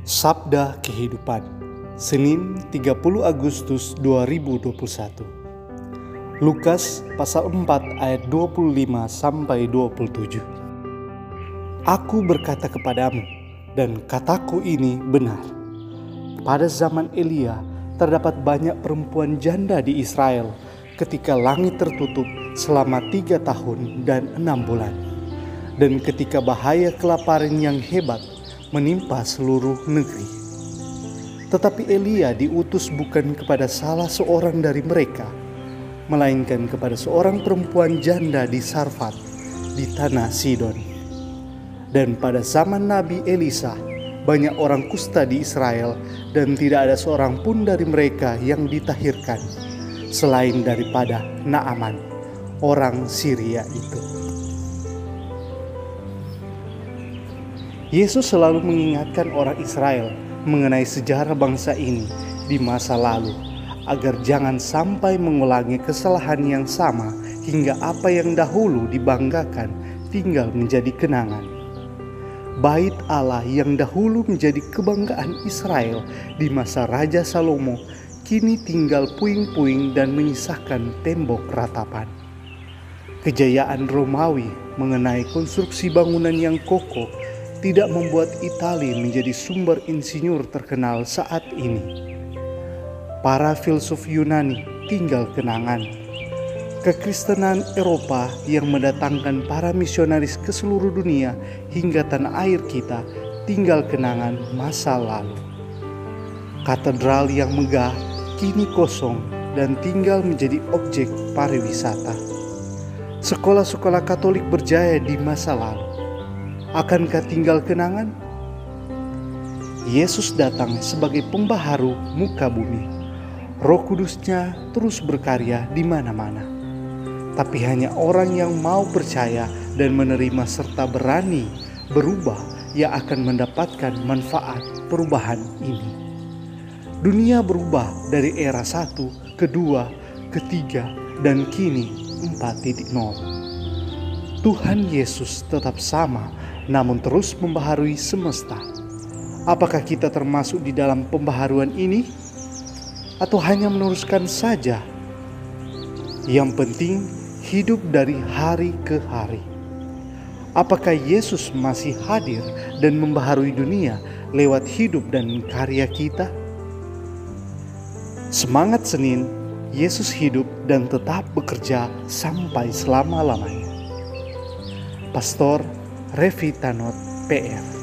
Sabda Kehidupan Senin 30 Agustus 2021 Lukas pasal 4 ayat 25 sampai 27 Aku berkata kepadamu dan kataku ini benar. Pada zaman Elia terdapat banyak perempuan janda di Israel ketika langit tertutup selama tiga tahun dan enam bulan. Dan ketika bahaya kelaparan yang hebat menimpa seluruh negeri. Tetapi Elia diutus bukan kepada salah seorang dari mereka, melainkan kepada seorang perempuan janda di Sarfat, di tanah Sidon. Dan pada zaman Nabi Elisa, banyak orang kusta di Israel dan tidak ada seorang pun dari mereka yang ditahirkan, selain daripada Naaman, orang Syria itu. Yesus selalu mengingatkan orang Israel mengenai sejarah bangsa ini di masa lalu, agar jangan sampai mengulangi kesalahan yang sama hingga apa yang dahulu dibanggakan tinggal menjadi kenangan. Bait Allah yang dahulu menjadi kebanggaan Israel di masa Raja Salomo kini tinggal puing-puing dan menyisakan tembok ratapan. Kejayaan Romawi mengenai konstruksi bangunan yang kokoh tidak membuat Italia menjadi sumber insinyur terkenal saat ini. Para filsuf Yunani tinggal kenangan. Kekristenan Eropa yang mendatangkan para misionaris ke seluruh dunia hingga tanah air kita tinggal kenangan masa lalu. Katedral yang megah kini kosong dan tinggal menjadi objek pariwisata. Sekolah-sekolah Katolik berjaya di masa lalu Akankah tinggal kenangan? Yesus datang sebagai pembaharu muka bumi. Roh Kudusnya terus berkarya di mana-mana. Tapi hanya orang yang mau percaya dan menerima serta berani berubah yang akan mendapatkan manfaat perubahan ini. Dunia berubah dari era satu, kedua, ketiga, dan kini 4.0. Tuhan Yesus tetap sama namun terus membaharui semesta. Apakah kita termasuk di dalam pembaharuan ini, atau hanya meneruskan saja? Yang penting, hidup dari hari ke hari. Apakah Yesus masih hadir dan membaharui dunia lewat hidup dan karya kita? Semangat Senin, Yesus hidup dan tetap bekerja sampai selama-lamanya. Pastor Revitanot PR